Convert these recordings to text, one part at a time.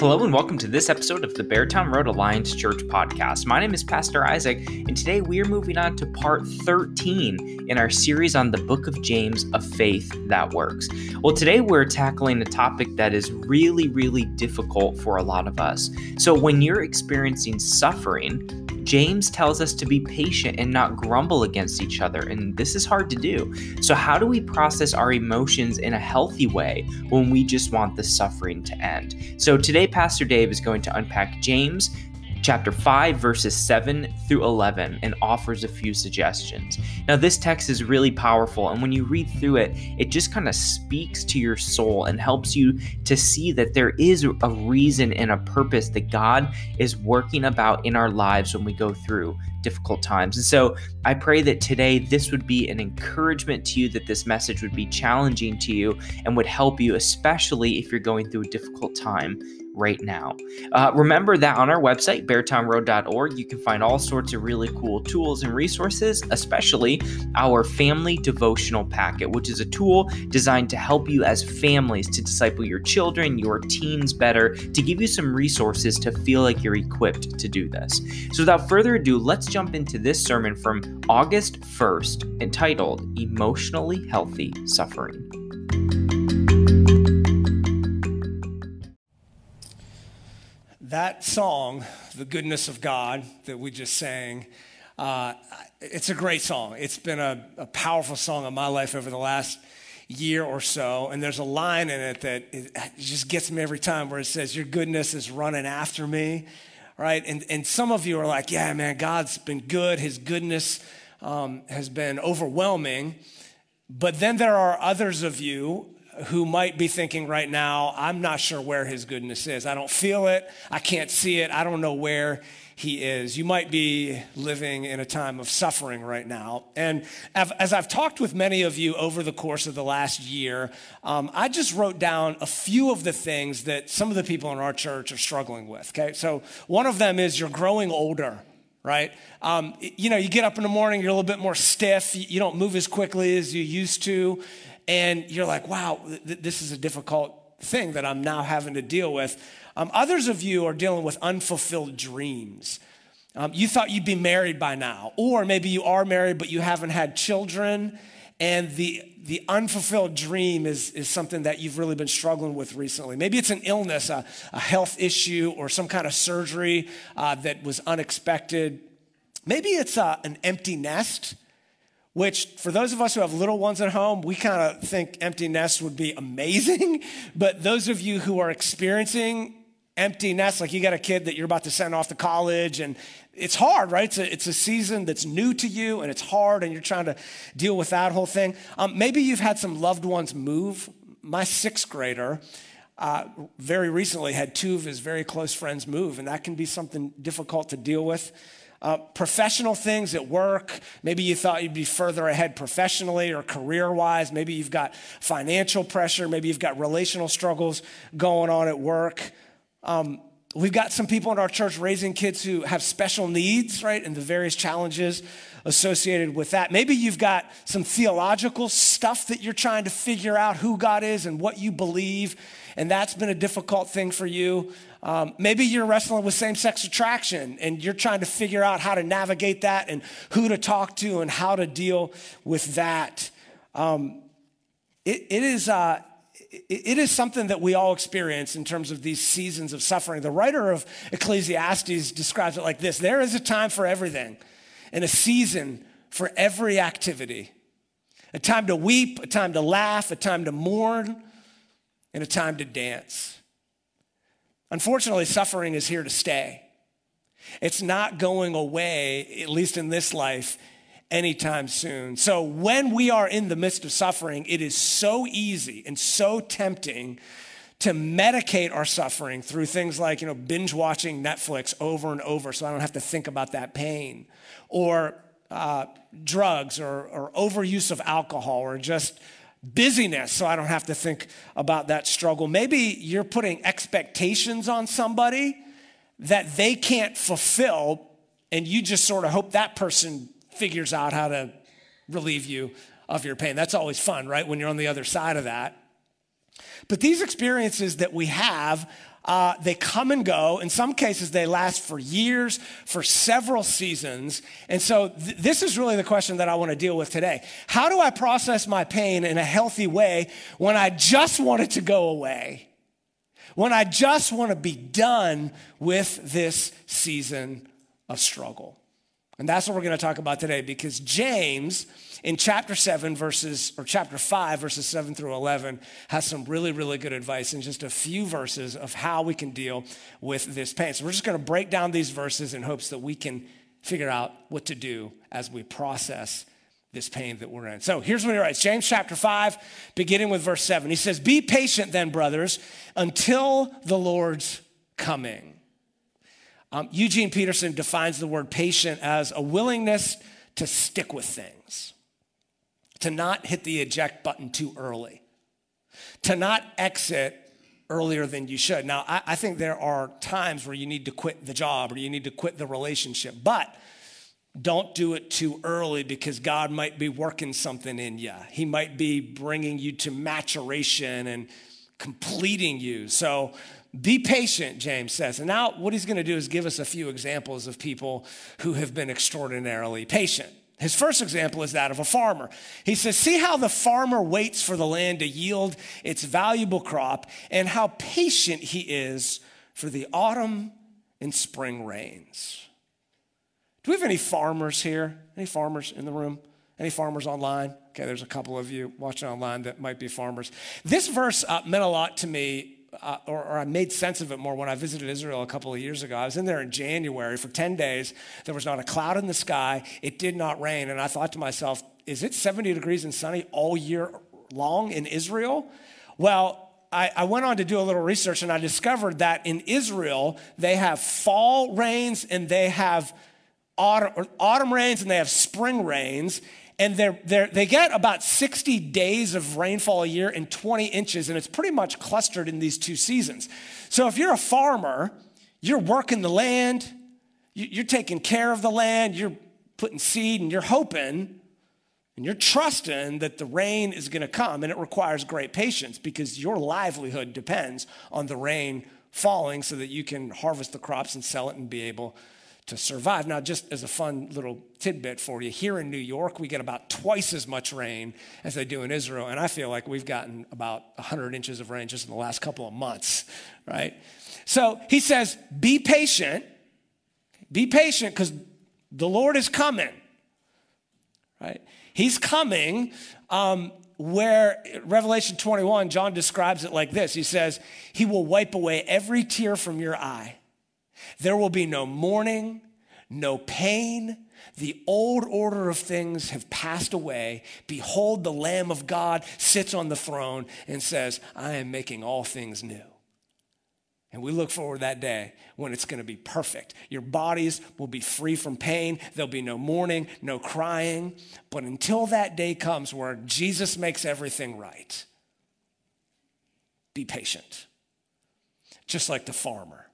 Hello and welcome to this episode of the Beartown Road Alliance Church podcast. My name is Pastor Isaac, and today we are moving on to part 13 in our series on the book of James, A Faith That Works. Well, today we're tackling a topic that is really, really difficult for a lot of us. So, when you're experiencing suffering, James tells us to be patient and not grumble against each other, and this is hard to do. So, how do we process our emotions in a healthy way when we just want the suffering to end? So, today, Pastor Dave is going to unpack James chapter 5, verses 7 through 11, and offers a few suggestions. Now, this text is really powerful, and when you read through it, it just kind of speaks to your soul and helps you to see that there is a reason and a purpose that God is working about in our lives when we go through difficult times. And so I pray that today this would be an encouragement to you, that this message would be challenging to you and would help you, especially if you're going through a difficult time right now. Uh, remember that on our website, beartownroad.org, you can find all sorts of really cool tools and resources, especially our family devotional packet, which is a tool designed to help you as families to disciple your children, your teens better, to give you some resources to feel like you're equipped to do this. So without further ado, let's jump into this sermon from August 1st entitled Emotionally Healthy Suffering. That song, The Goodness of God, that we just sang, uh, it's a great song. It's been a, a, powerful song in my life over the last year or so. And there's a line in it that it just gets me every time where it says, Your goodness is running after me right? And, and some of you are like, yeah, man, God's been good. His goodness um, has been overwhelming. But then there are others of you who might be thinking right now, I'm not sure where his goodness is. I don't feel it. I can't see it. I don't know where he is. You might be living in a time of suffering right now. And as I've talked with many of you over the course of the last year, um, I just wrote down a few of the things that some of the people in our church are struggling with. Okay, so one of them is you're growing older right? Um, you know, you get up in the morning, you're a little bit more stiff, you don't move as quickly as you used to, and you're like, wow, th- this is a difficult thing that I'm now having to deal with. Um, others of you are dealing with unfulfilled dreams. Um, you thought you'd be married by now, or maybe you are married, but you haven't had children, and the, the unfulfilled dream is, is something that you've really been struggling with recently. Maybe it's an illness, a, a health issue, or some kind of surgery uh, that was unexpected. Maybe it's uh, an empty nest which for those of us who have little ones at home, we kind of think empty nest would be amazing. But those of you who are experiencing empty nest, like you got a kid that you're about to send off to college and it's hard, right? It's a, it's a season that's new to you and it's hard and you're trying to deal with that whole thing. Um, maybe you've had some loved ones move. My sixth grader, uh, very recently had two of his very close friends move, and that can be something difficult to deal with. Uh, professional things at work. Maybe you thought you'd be further ahead professionally or career wise. Maybe you've got financial pressure. Maybe you've got relational struggles going on at work. Um, we've got some people in our church raising kids who have special needs, right? And the various challenges associated with that. Maybe you've got some theological stuff that you're trying to figure out who God is and what you believe, and that's been a difficult thing for you. Um, maybe you're wrestling with same sex attraction and you're trying to figure out how to navigate that and who to talk to and how to deal with that. Um, it, it is. Uh, it is something that we all experience in terms of these seasons of suffering. The writer of Ecclesiastes describes it like this There is a time for everything, and a season for every activity a time to weep, a time to laugh, a time to mourn, and a time to dance. Unfortunately, suffering is here to stay. It's not going away, at least in this life, anytime soon. So when we are in the midst of suffering, it is so easy and so tempting to medicate our suffering through things like, you know, binge watching Netflix over and over so I don't have to think about that pain, or uh, drugs, or, or overuse of alcohol, or just busyness so I don't have to think about that struggle. Maybe you're putting expectations on somebody that they can't fulfill, and you just sort of hope that person figures out how to relieve you of your pain. That's always fun, right? When you're on the other side of that. But these experiences that we have, uh, they come and go. In some cases, they last for years, for several seasons. And so, th- this is really the question that I want to deal with today. How do I process my pain in a healthy way when I just want it to go away? When I just want to be done with this season of struggle? And that's what we're going to talk about today because James in chapter 7 verses or chapter 5 verses 7 through 11 has some really really good advice in just a few verses of how we can deal with this pain. So we're just going to break down these verses in hopes that we can figure out what to do as we process this pain that we're in. So here's what he writes James chapter 5, beginning with verse 7. He says, Be patient then, brothers, until the Lord's coming. Um, Eugene Peterson defines the word patient as a willingness to stick with things, to not hit the eject button too early, to not exit earlier than you should. Now, I, I think there are times where you need to quit the job or you need to quit the relationship, but don't do it too early because God might be working something in you. He might be bringing you to maturation and completing you. So be patient, James says. And now, what he's going to do is give us a few examples of people who have been extraordinarily patient. His first example is that of a farmer. He says, See how the farmer waits for the land to yield its valuable crop, and how patient he is for the autumn and spring rains. Do we have any farmers here? Any farmers in the room? Any farmers online? Okay, there's a couple of you watching online that might be farmers. This verse uh, meant a lot to me uh, or, or, I made sense of it more when I visited Israel a couple of years ago. I was in there in January for 10 days. There was not a cloud in the sky. It did not rain. And I thought to myself, is it 70 degrees and sunny all year long in Israel? Well, I, I went on to do a little research and I discovered that in Israel, they have fall rains and they have autumn, autumn rains and they have spring rains and they're, they're, they get about 60 days of rainfall a year and 20 inches, and it's pretty much clustered in these two seasons. So if you're a farmer, you're working the land, you're taking care of the land, you're putting seed, and you're hoping and you're trusting that the rain is going to come, and it requires great patience because your livelihood depends on the rain falling so that you can harvest the crops and sell it and be able to survive. Now, just as a fun little tidbit for you, here in New York, we get about twice as much rain as they do in Israel. And I feel like we've gotten about 100 inches of rain just in the last couple of months, right? So he says, be patient. Be patient because the Lord is coming, right? He's coming. Um, where Revelation 21, John describes it like this He says, He will wipe away every tear from your eye. There will be no mourning, no pain. The old order of things have passed away. Behold, the Lamb of God sits on the throne and says, I am making all things new. And we look forward to that day when it's going to be perfect. Your bodies will be free from pain. There'll be no mourning, no crying. But until that day comes where Jesus makes everything right, be patient. Just like the farmer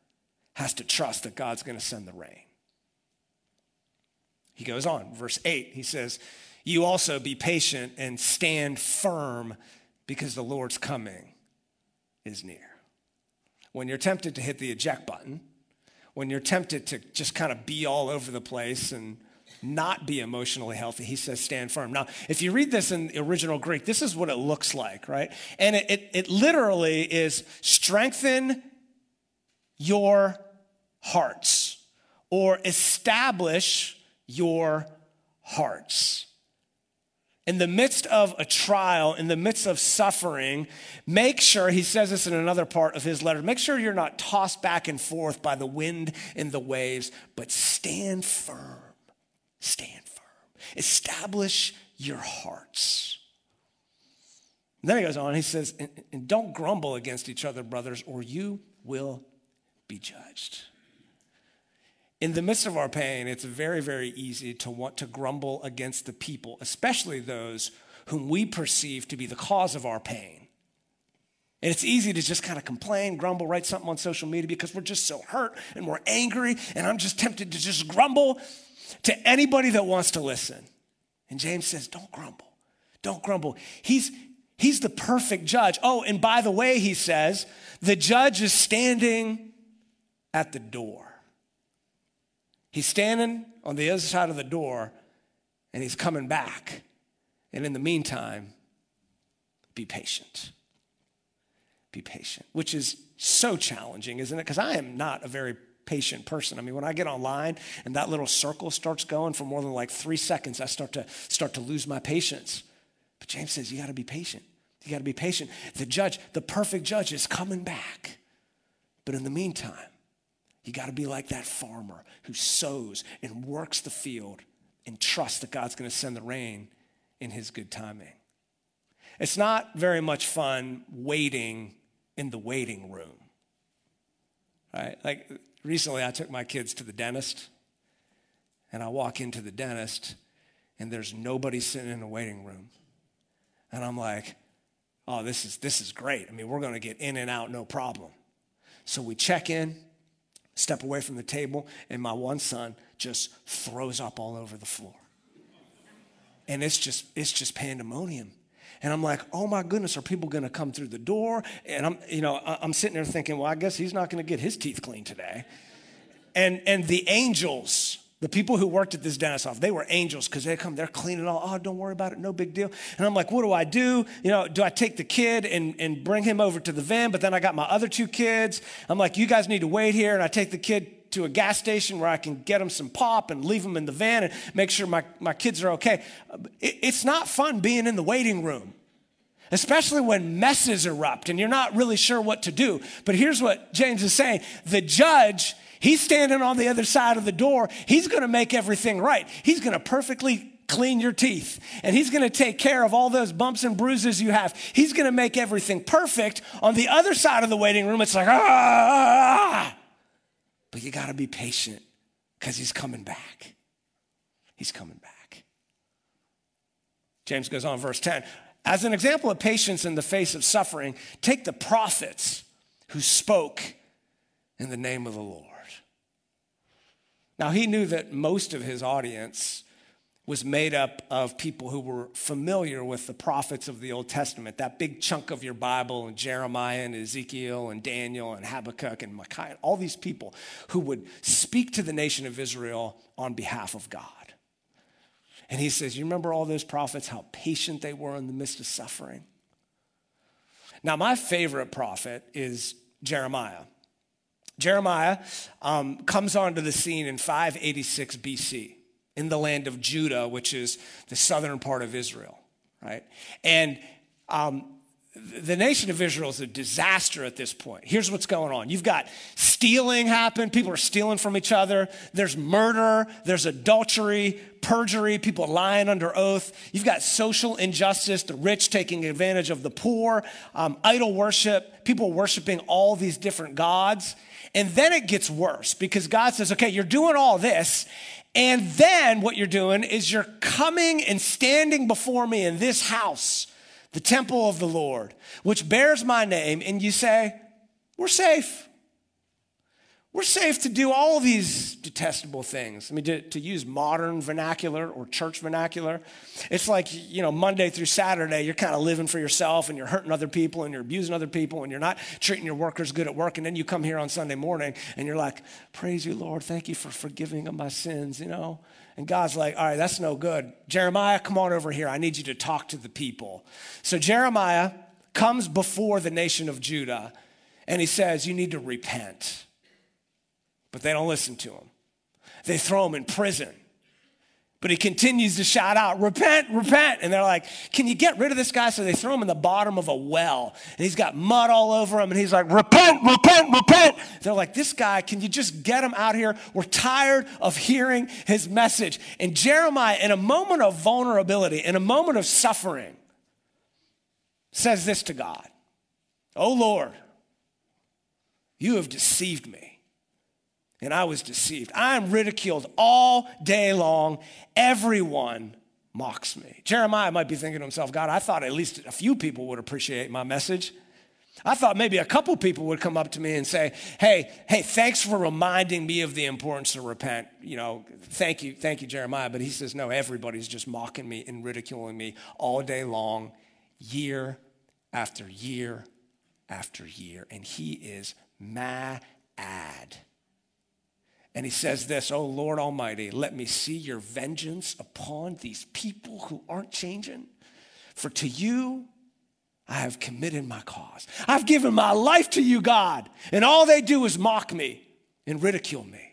has to trust that God's going to send the rain. He goes on, verse 8, he says, You also be patient and stand firm because the Lord's coming is near. When you're tempted to hit the eject button, when you're tempted to just kind of be all over the place and not be emotionally healthy, he says, stand firm. Now, if you read this in the original Greek, this is what it looks like, right? And it, it, it literally is strengthen your hearts or establish your hearts. In the midst of a trial, in the midst of suffering, make sure, he says this in another part of his letter, make sure you're not tossed back and forth by the wind and the waves, but stand firm. Stand firm. Establish your hearts. And then he goes on, he says, and, and don't grumble against each other, brothers, or you will be judged. In the midst of our pain, it's very, very easy to want to grumble against the people, especially those whom we perceive to be the cause of our pain. And it's easy to just kind of complain, grumble, write something on social media because we're just so hurt and we're angry, and I'm just tempted to just grumble to anybody that wants to listen. And James says, Don't grumble. Don't grumble. He's, He's the perfect judge. Oh, and by the way, he says, the judge is standing at the door. He's standing on the other side of the door and he's coming back. And in the meantime, be patient. Be patient, which is so challenging, isn't it? Because I am not a very patient person. I mean, when I get online and that little circle starts going for more than like three seconds, I start to start to lose my patience. But James says you got to be patient. You got to be patient. The judge, the perfect judge, is coming back. But in the meantime, you got to be like that farmer who sows and works the field and trusts that God's going to send the rain in his good timing. It's not very much fun waiting in the waiting room. Right? Like recently I took my kids to the dentist and I walk into the dentist and there's nobody sitting in the waiting room. And I'm like, "Oh, this is this is great. I mean, we're going to get in and out no problem." So we check in, step away from the table, and my one son just throws up all over the floor. And it's just it's just pandemonium. And I'm like, oh my goodness, are people going to come through the door? And I'm, you know, I'm sitting there thinking, well, I guess he's not going to get his teeth cleaned today. And and the angels, the people who worked at this dentist office, they were angels because they come, they're cleaning all. Oh, don't worry about it, no big deal. And I'm like, what do I do? You know, do I take the kid and, and bring him over to the van? But then I got my other two kids. I'm like, you guys need to wait here. And I take the kid to a gas station where I can get him some pop and leave him in the van and make sure my, my kids are okay. It, it's not fun being in the waiting room, especially when messes erupt and you're not really sure what to do. But here's what James is saying the judge, he's standing on the other side of the door. He's going to make everything right, he's going to perfectly clean your teeth and he's going to take care of all those bumps and bruises you have. He's going to make everything perfect. On the other side of the waiting room, it's like, ah. ah, ah, ah. But you got to be patient because he's coming back. He's coming back. James goes on, verse 10. As an example of patience in the face of suffering, take the prophets who spoke in the name of the Lord. Now, he knew that most of his audience was made up of people who were familiar with the prophets of the Old Testament, that big chunk of your Bible, and Jeremiah and Ezekiel and Daniel and Habakkuk and Micaiah, all these people who would speak to the nation of Israel on behalf of God. And he says, You remember all those prophets, how patient they were in the midst of suffering? Now, my favorite prophet is Jeremiah. Jeremiah um, comes onto the scene in 586 BC in the land of Judah, which is the southern part of Israel, right? And um, the nation of Israel is a disaster at this point. Here's what's going on. You've got stealing happen. People are stealing from each other. There's murder. There's adultery, perjury, people lying under oath. You've got social injustice, the rich taking advantage of the poor, um, idol worship, people worshiping all these different gods. And then it gets worse because God says, okay, you're doing all this, and then what you're doing is you're coming and standing before me in this house, the temple of the Lord, which bears my name, and you say, We're safe. We're safe to do all these detestable things. I mean, to, to, use modern vernacular or church vernacular, it's like, you know, Monday through Saturday, you're kind of living for yourself and you're hurting other people and you're abusing other people and you're not treating your workers good at work. And then you come here on Sunday morning and you're like, Praise you, Lord. Thank you for forgiving of my sins, you know? And God's like, All right, that's no good. Jeremiah, come on over here. I need you to talk to the people. So Jeremiah comes before the nation of Judah and he says, You need to repent but they don't listen to him. They throw him in prison. But he continues to shout out, Repent, repent. And they're like, Can you get rid of this guy? So they throw him in the bottom of a well. And he's got mud all over him. And he's like, Repent, repent, repent. They're like, This guy, can you just get him out here? We're tired of hearing his message. And Jeremiah, in a moment of vulnerability, in a moment of suffering, says this to God Oh Lord, you have deceived me and I was deceived. I am ridiculed all day long. Everyone mocks me. Jeremiah might be thinking to himself, God, I thought at least a few people would appreciate my message. I thought maybe a couple people would come up to me and say, "Hey, hey, thanks for reminding me of the importance to repent." You know, thank you, thank you, Jeremiah. But he says, "No, everybody's just mocking me and ridiculing me all day long, year after year after year. And he is mad. And he says this, Oh Lord Almighty, let me see your vengeance upon these people who aren't changing. For to you I have committed my cause. I've given my life to you, God, and all they do is mock me and ridicule me.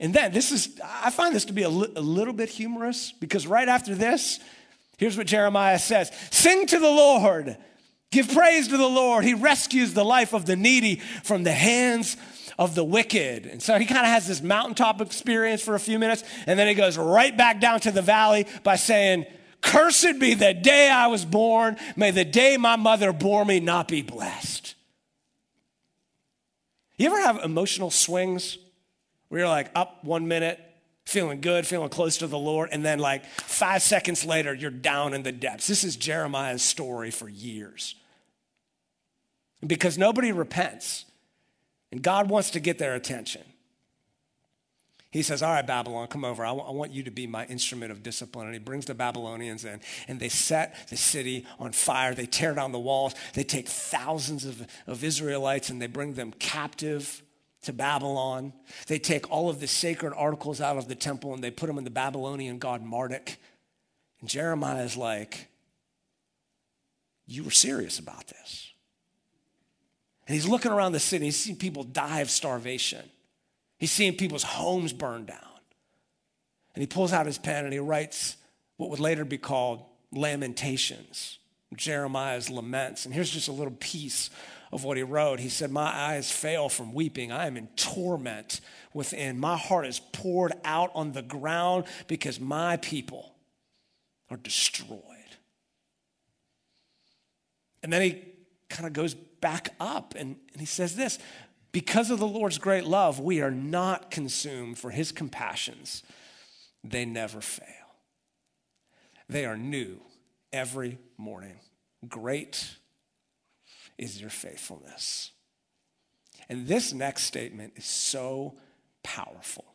And then this is, I find this to be a, li- a little bit humorous because right after this, here's what Jeremiah says Sing to the Lord, give praise to the Lord. He rescues the life of the needy from the hands of the wicked. And so he kind of has this mountaintop experience for a few minutes, and then he goes right back down to the valley by saying, Cursed be the day I was born. May the day my mother bore me not be blessed. You ever have emotional swings where you're like up one minute, feeling good, feeling close to the Lord, and then like five seconds later, you're down in the depths? This is Jeremiah's story for years. Because nobody repents, and God wants to get their attention. He says, All right, Babylon, come over. I, w- I want you to be my instrument of discipline. And he brings the Babylonians in, and they set the city on fire. They tear down the walls. They take thousands of, of Israelites and they bring them captive to Babylon. They take all of the sacred articles out of the temple and they put them in the Babylonian god Marduk. And Jeremiah is like, You were serious about this. And he's looking around the city. He's seeing people die of starvation. He's seeing people's homes burned down. And he pulls out his pen and he writes what would later be called Lamentations, Jeremiah's laments. And here's just a little piece of what he wrote. He said, My eyes fail from weeping. I am in torment within. My heart is poured out on the ground because my people are destroyed. And then he kind of goes back up and, and he says this because of the Lord's great love, we are not consumed, for his compassions, they never fail. They are new every morning. Great is your faithfulness. And this next statement is so powerful.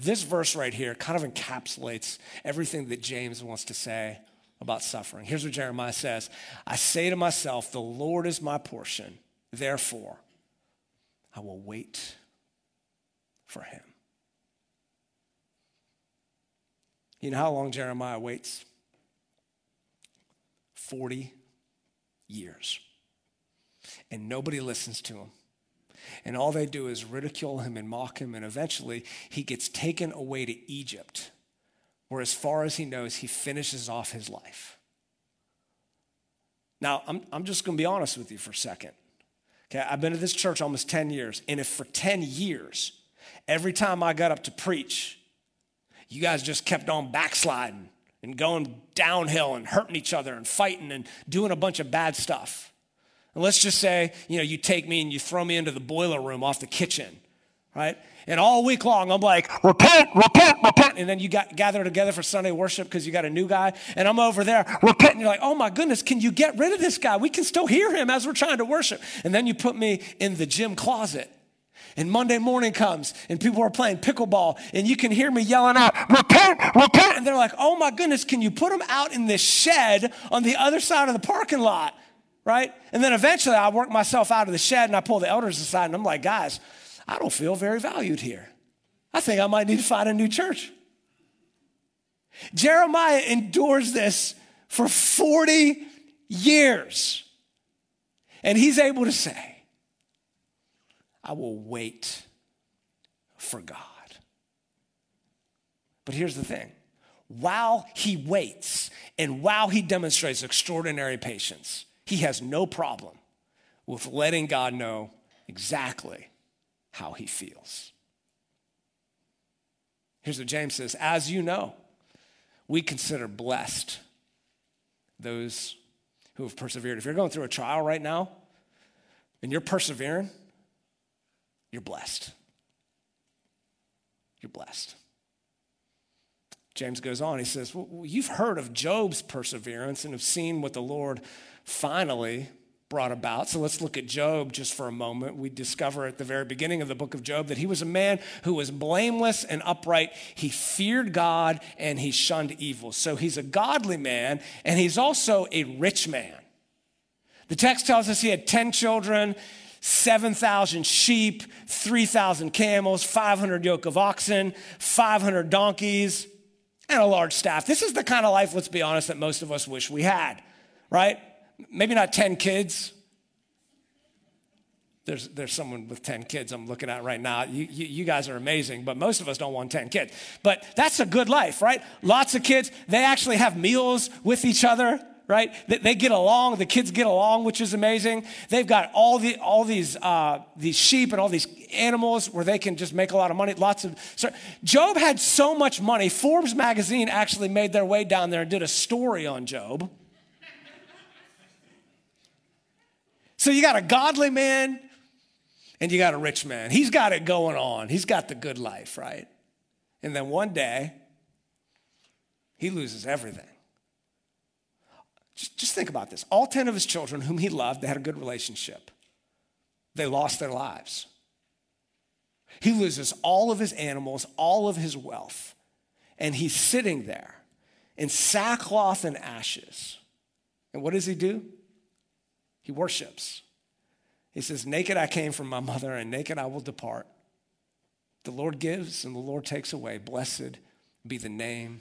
This verse right here kind of encapsulates everything that James wants to say about suffering. Here's what Jeremiah says I say to myself, The Lord is my portion, therefore I will wait for him. You know how long Jeremiah waits? 40 years. And nobody listens to him. And all they do is ridicule him and mock him. And eventually, he gets taken away to Egypt, where, as far as he knows, he finishes off his life. Now, I'm, I'm just going to be honest with you for a second. Okay, I've been at this church almost 10 years. And if for 10 years, every time I got up to preach, you guys just kept on backsliding and going downhill and hurting each other and fighting and doing a bunch of bad stuff. And let's just say, you know, you take me and you throw me into the boiler room off the kitchen, right? And all week long, I'm like, repent, repent, repent. And then you got gather together for Sunday worship because you got a new guy. And I'm over there, repent. And you're like, oh my goodness, can you get rid of this guy? We can still hear him as we're trying to worship. And then you put me in the gym closet. And Monday morning comes and people are playing pickleball and you can hear me yelling out, repent, repent. And they're like, oh my goodness, can you put them out in this shed on the other side of the parking lot? Right? And then eventually I work myself out of the shed and I pull the elders aside and I'm like, guys, I don't feel very valued here. I think I might need to find a new church. Jeremiah endures this for 40 years. And he's able to say, I will wait for God. But here's the thing while he waits and while he demonstrates extraordinary patience, he has no problem with letting God know exactly how he feels. Here's what James says As you know, we consider blessed those who have persevered. If you're going through a trial right now and you're persevering, you're blessed. You're blessed. James goes on, he says, well, You've heard of Job's perseverance and have seen what the Lord finally brought about. So let's look at Job just for a moment. We discover at the very beginning of the book of Job that he was a man who was blameless and upright. He feared God and he shunned evil. So he's a godly man and he's also a rich man. The text tells us he had 10 children, 7,000 sheep, 3,000 camels, 500 yoke of oxen, 500 donkeys, and a large staff. This is the kind of life, let's be honest, that most of us wish we had, right? Maybe not 10 kids. There's, there's someone with 10 kids I'm looking at right now. You, you, you, guys are amazing, but most of us don't want 10 kids. But that's a good life, right? Lots of kids. They actually have meals with each other, right? They, get along. The kids get along, which is amazing. They've got all, the, all these, uh, these sheep and all these animals where they can just make a lot of money. Lots of. So Job had so much money. Forbes magazine actually made their way down there and did a story on Job So you got a godly man and you got a rich man. He's got it going on, he's got the good life, right? And then one day, he loses everything. Just, just think about this. All 10 of his children, whom he loved, they had a good relationship, they lost their lives. He loses all of his animals, all of his wealth, and he's sitting there in sackcloth and ashes. And what does he do? He worships. He says, Naked I came from my mother, and naked I will depart. The Lord gives and the Lord takes away. Blessed be the name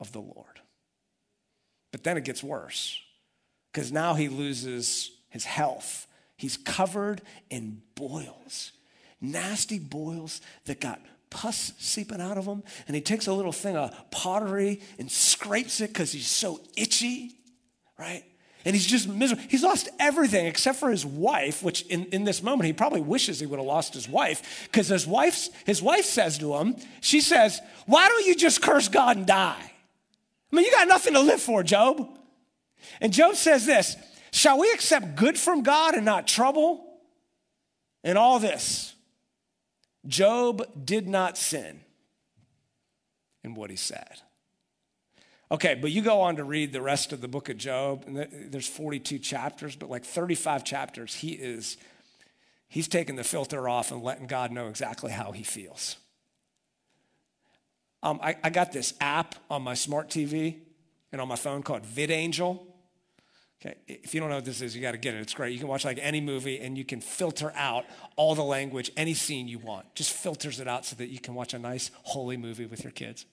of the Lord. But then it gets worse because now he loses his health. He's covered in boils, nasty boils that got pus seeping out of him. And he takes a little thing of pottery and scrapes it because he's so itchy, right? And he's just miserable. He's lost everything except for his wife, which in, in this moment he probably wishes he would have lost his wife. Because his, wife's, his wife says to him, she says, Why don't you just curse God and die? I mean, you got nothing to live for, Job. And Job says this Shall we accept good from God and not trouble? And all this, Job did not sin in what he said. Okay, but you go on to read the rest of the book of Job, and there's 42 chapters, but like 35 chapters, he is, he's taking the filter off and letting God know exactly how he feels. Um, I, I got this app on my smart TV and on my phone called VidAngel. Okay, if you don't know what this is, you got to get it. It's great. You can watch like any movie and you can filter out all the language, any scene you want. Just filters it out so that you can watch a nice, holy movie with your kids.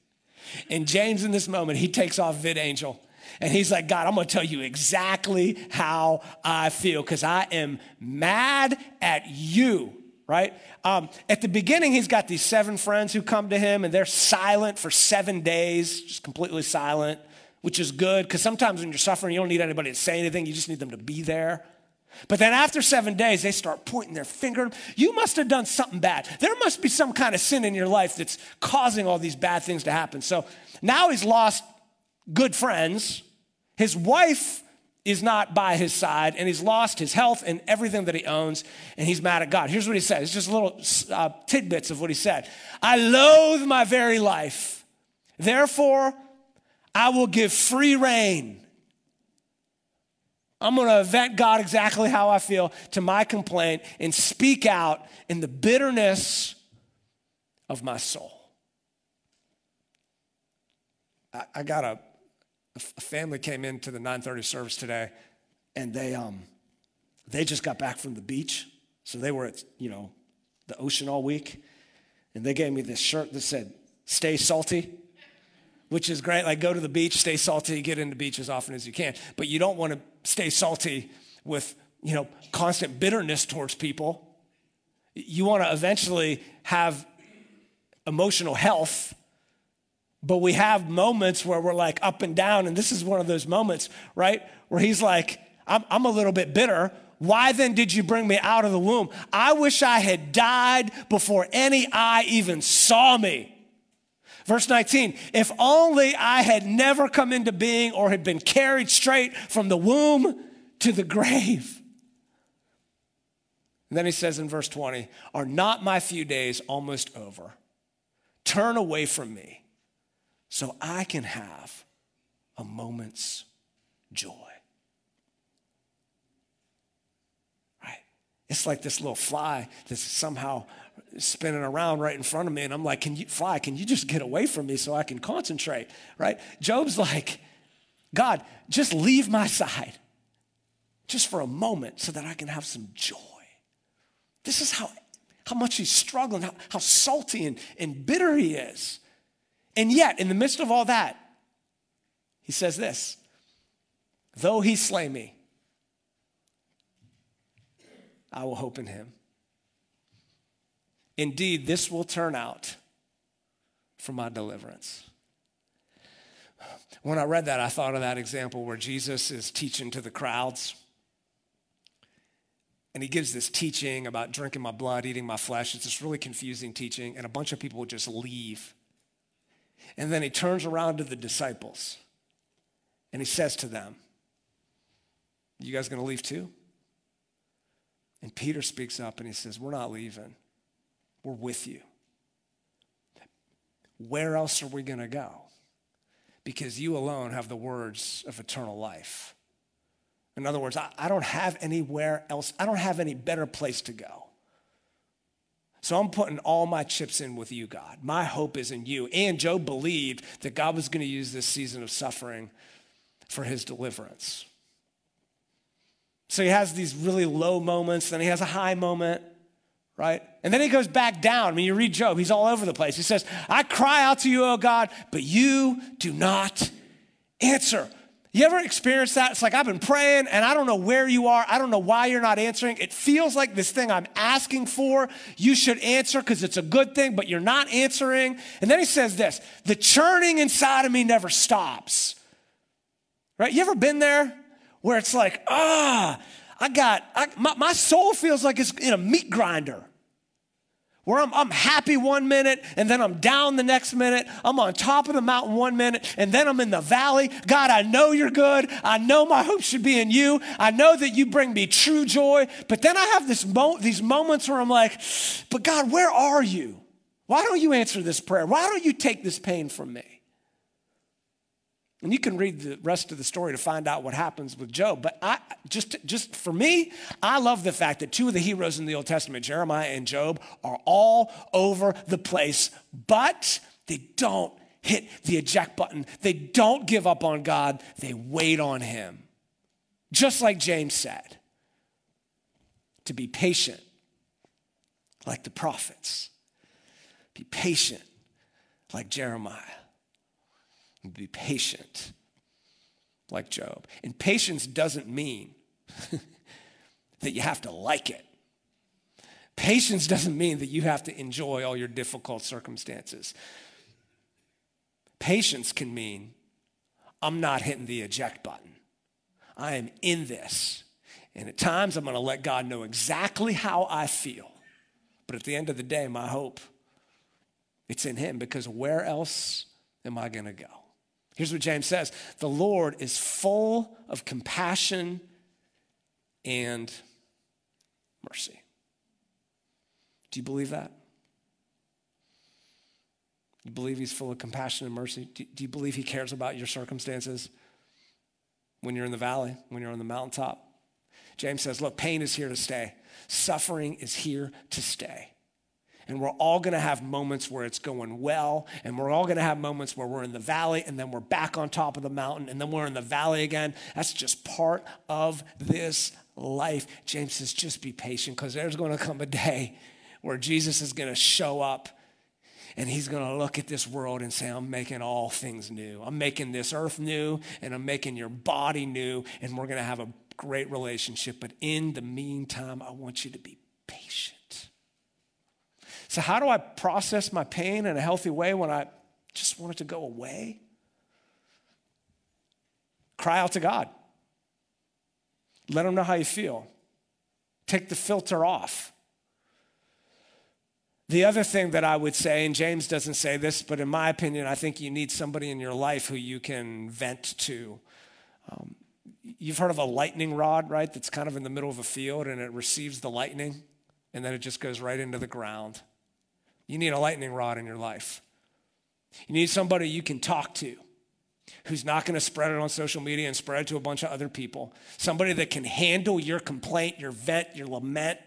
And James, in this moment, he takes off VidAngel and he's like, God, I'm gonna tell you exactly how I feel because I am mad at you, right? Um, at the beginning, he's got these seven friends who come to him and they're silent for seven days, just completely silent, which is good because sometimes when you're suffering, you don't need anybody to say anything, you just need them to be there. But then after seven days, they start pointing their finger. You must have done something bad. There must be some kind of sin in your life that's causing all these bad things to happen. So now he's lost good friends. His wife is not by his side, and he's lost his health and everything that he owns, and he's mad at God. Here's what he said it's just little uh, tidbits of what he said I loathe my very life. Therefore, I will give free rein I'm going to vent God exactly how I feel to my complaint and speak out in the bitterness of my soul. I, I got a, a family came into the 9:30 service today, and they um they just got back from the beach, so they were at you know the ocean all week, and they gave me this shirt that said "Stay salty." Which is great. Like, go to the beach, stay salty, get in the beach as often as you can. But you don't want to stay salty with, you know, constant bitterness towards people. You want to eventually have emotional health. But we have moments where we're like up and down. And this is one of those moments, right? Where he's like, I'm, I'm a little bit bitter. Why then did you bring me out of the womb? I wish I had died before any eye even saw me. Verse 19, if only I had never come into being or had been carried straight from the womb to the grave. And then he says in verse 20, Are not my few days almost over? Turn away from me so I can have a moment's joy. It's like this little fly that's somehow spinning around right in front of me. And I'm like, Can you fly? Can you just get away from me so I can concentrate? Right? Job's like, God, just leave my side just for a moment so that I can have some joy. This is how, how much he's struggling, how, how salty and, and bitter he is. And yet, in the midst of all that, he says this Though he slay me, I will hope in him. Indeed, this will turn out for my deliverance. When I read that, I thought of that example where Jesus is teaching to the crowds. And he gives this teaching about drinking my blood, eating my flesh. It's this really confusing teaching, and a bunch of people just leave. And then he turns around to the disciples and he says to them, You guys gonna leave too? And Peter speaks up and he says, We're not leaving, we're with you. Where else are we gonna go? Because you alone have the words of eternal life. In other words, I, I don't have anywhere else, I don't have any better place to go. So I'm putting all my chips in with you, God. My hope is in you. And Job believed that God was going to use this season of suffering for his deliverance. So he has these really low moments, then he has a high moment, right? And then he goes back down. I mean, you read Job, he's all over the place. He says, I cry out to you, O God, but you do not answer. You ever experienced that? It's like I've been praying and I don't know where you are. I don't know why you're not answering. It feels like this thing I'm asking for, you should answer because it's a good thing, but you're not answering. And then he says this the churning inside of me never stops. Right? You ever been there where it's like, ah, I got, I, my, my soul feels like it's in a meat grinder where I'm, I'm happy one minute and then I'm down the next minute. I'm on top of the mountain one minute and then I'm in the valley. God, I know you're good. I know my hope should be in you. I know that you bring me true joy. But then I have this mo- these moments where I'm like, but God, where are you? Why don't you answer this prayer? Why don't you take this pain from me? And you can read the rest of the story to find out what happens with Job. But I just, just for me, I love the fact that two of the heroes in the Old Testament, Jeremiah and Job, are all over the place, but they don't hit the eject button. They don't give up on God. They wait on Him. Just like James said, to be patient, like the prophets. Be patient, like Jeremiah be patient like Job. And patience doesn't mean that you have to like it. Patience doesn't mean that you have to enjoy all your difficult circumstances. Patience can mean I'm not hitting the eject button. I am in this. And at times I'm going to let God know exactly how I feel. But at the end of the day, my hope it's in him because where else am I going to go? Here's what James says The Lord is full of compassion and mercy. Do you believe that? You believe he's full of compassion and mercy? Do, you believe he cares about your circumstances when you're in the valley, when you're on the mountaintop? James says, Look, pain is here to stay, suffering is here to stay. And we're all gonna have moments where it's going well, and we're all gonna have moments where we're in the valley, and then we're back on top of the mountain, and then we're in the valley again. That's just part of this life. James says, just be patient, because there's gonna come a day where Jesus is gonna show up and he's going to look at this world and say, I'm making all things new. I'm making this earth new, and I'm making your body new, and we're going to have a great relationship. But in the meantime, I want you to be patient. So, how do I process my pain in a healthy way when I just want it to go away? Cry out to God. Let Him know how you feel. Take the filter off. The other thing that I would say, and James doesn't say this, but in my opinion, I think you need somebody in your life who you can vent to. Um, you've heard of a lightning rod, right? That's kind of in the middle of a field and it receives the lightning and then it just goes right into the ground. You need a lightning rod in your life. You need somebody you can talk to who's not going to spread it on social media and spread it to a bunch of other people. Somebody that can handle your complaint, your vent, your lament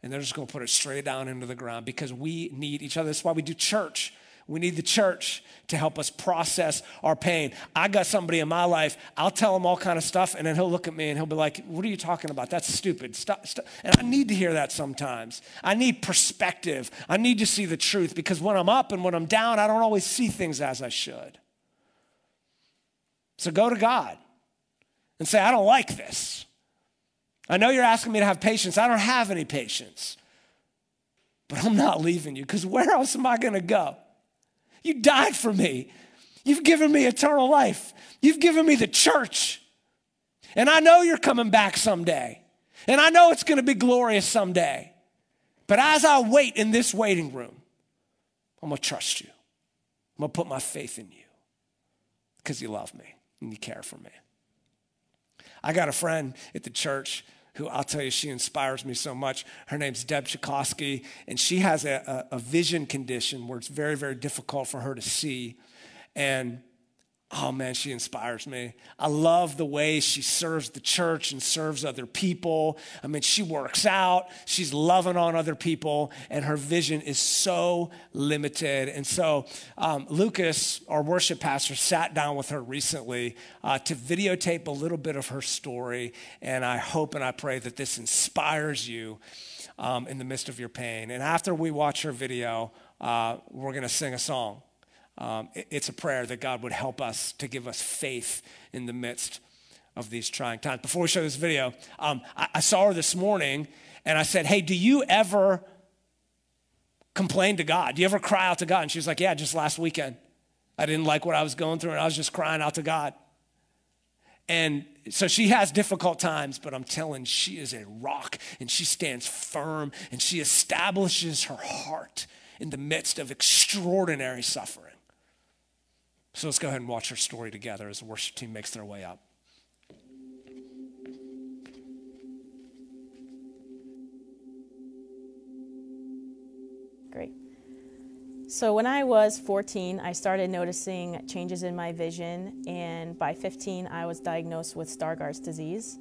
And they're just going to put it straight down into the ground because we need each other. That's why we do church. We need the church to help us process our pain. I got somebody in my life, I'll tell him all kind of stuff, and then he'll look at me and he'll be like, What are you talking about? That's stupid. Stop, stop. And I need to hear that sometimes. I need perspective. I need to see the truth because when I'm up and when I'm down, I don't always see things as I should. So go to God and say, I don't like this. I know you're asking me to have patience. I don't have any patience. But I'm not leaving you because where else am I going to go? You died for me. You've given me eternal life. You've given me the church. And I know you're coming back someday. And I know it's going to be glorious someday. But as I wait in this waiting room, I'm going to trust you. I'm going to put my faith in you because you love me and you care for me. I got a friend at the church who I'll tell you, she inspires me so much. Her name's Deb Chikoski, and she has a, a, a vision condition where it's very, very difficult for her to see. And Oh man, she inspires me. I love the way she serves the church and serves other people. I mean, she works out, she's loving on other people, and her vision is so limited. And so, um, Lucas, our worship pastor, sat down with her recently uh, to videotape a little bit of her story. And I hope and I pray that this inspires you um, in the midst of your pain. And after we watch her video, uh, we're going to sing a song. Um, it's a prayer that God would help us to give us faith in the midst of these trying times. Before we show this video, um, I, I saw her this morning and I said, Hey, do you ever complain to God? Do you ever cry out to God? And she was like, Yeah, just last weekend. I didn't like what I was going through and I was just crying out to God. And so she has difficult times, but I'm telling she is a rock and she stands firm and she establishes her heart in the midst of extraordinary suffering. So let's go ahead and watch her story together as the worship team makes their way up. Great. So when I was 14, I started noticing changes in my vision, and by 15, I was diagnosed with Stargardt's disease,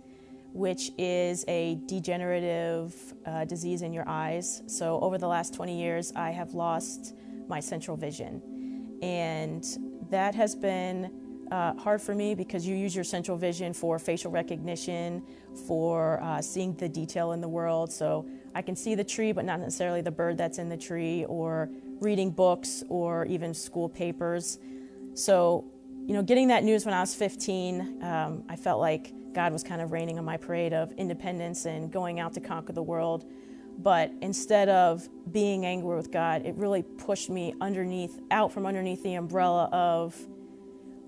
which is a degenerative uh, disease in your eyes. So over the last 20 years, I have lost my central vision. And that has been uh, hard for me because you use your central vision for facial recognition, for uh, seeing the detail in the world. So I can see the tree, but not necessarily the bird that's in the tree, or reading books, or even school papers. So, you know, getting that news when I was 15, um, I felt like God was kind of raining on my parade of independence and going out to conquer the world. But instead of being angry with God, it really pushed me underneath, out from underneath the umbrella of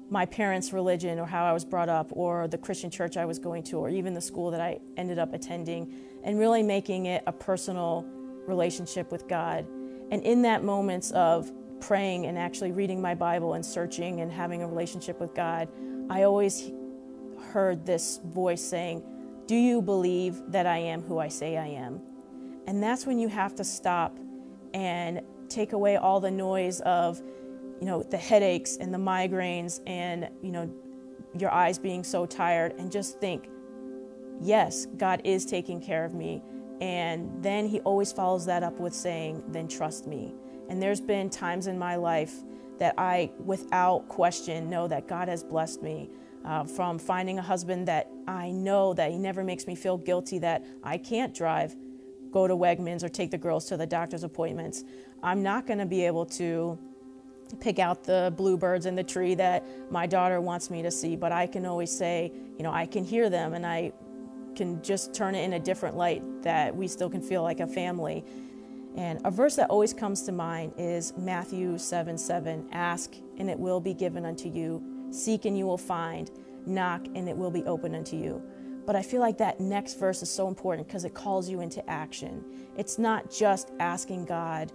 my parents' religion or how I was brought up or the Christian church I was going to or even the school that I ended up attending and really making it a personal relationship with God. And in that moments of praying and actually reading my Bible and searching and having a relationship with God, I always heard this voice saying, Do you believe that I am who I say I am? And that's when you have to stop and take away all the noise of, you know, the headaches and the migraines and, you know, your eyes being so tired and just think, yes, God is taking care of me. And then he always follows that up with saying, then trust me. And there's been times in my life that I, without question, know that God has blessed me. Uh, from finding a husband that I know that he never makes me feel guilty that I can't drive, go to Wegmans or take the girls to the doctor's appointments. I'm not going to be able to pick out the bluebirds in the tree that my daughter wants me to see, but I can always say, you know, I can hear them and I can just turn it in a different light that we still can feel like a family. And a verse that always comes to mind is Matthew 7 7 Ask and it will be given unto you, seek and you will find, knock and it will be open unto you. But I feel like that next verse is so important because it calls you into action. It's not just asking God,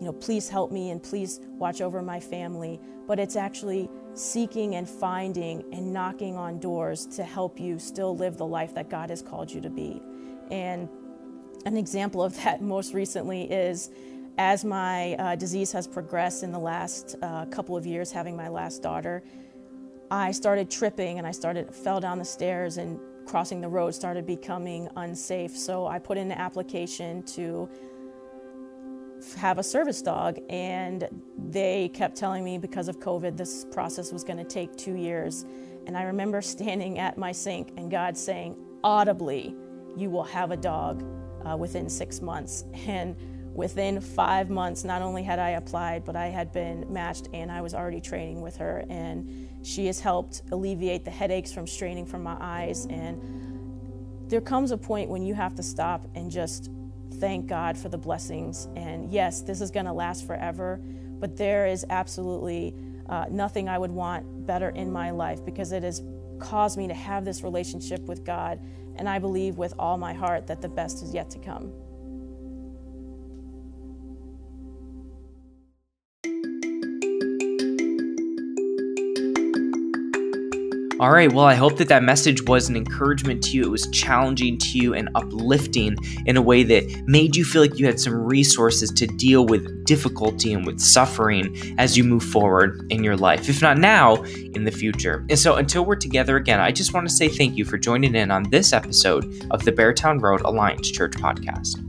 you know, please help me and please watch over my family, but it's actually seeking and finding and knocking on doors to help you still live the life that God has called you to be. And an example of that most recently is as my uh, disease has progressed in the last uh, couple of years, having my last daughter, I started tripping and I started fell down the stairs and crossing the road started becoming unsafe. So I put in an application to have a service dog, and they kept telling me because of COVID, this process was going to take two years. And I remember standing at my sink and God saying audibly, You will have a dog uh, within six months. And within five months, not only had I applied, but I had been matched and I was already training with her. And she has helped alleviate the headaches from straining from my eyes. And there comes a point when you have to stop and just thank God for the blessings. And yes, this is going to last forever, but there is absolutely uh, nothing I would want better in my life because it has caused me to have this relationship with God. And I believe with all my heart that the best is yet to come. All right, well, I hope that that message was an encouragement to you. It was challenging to you and uplifting in a way that made you feel like you had some resources to deal with difficulty and with suffering as you move forward in your life, if not now, in the future. And so until we're together again, I just want to say thank you for joining in on this episode of the Beartown Road Alliance Church podcast.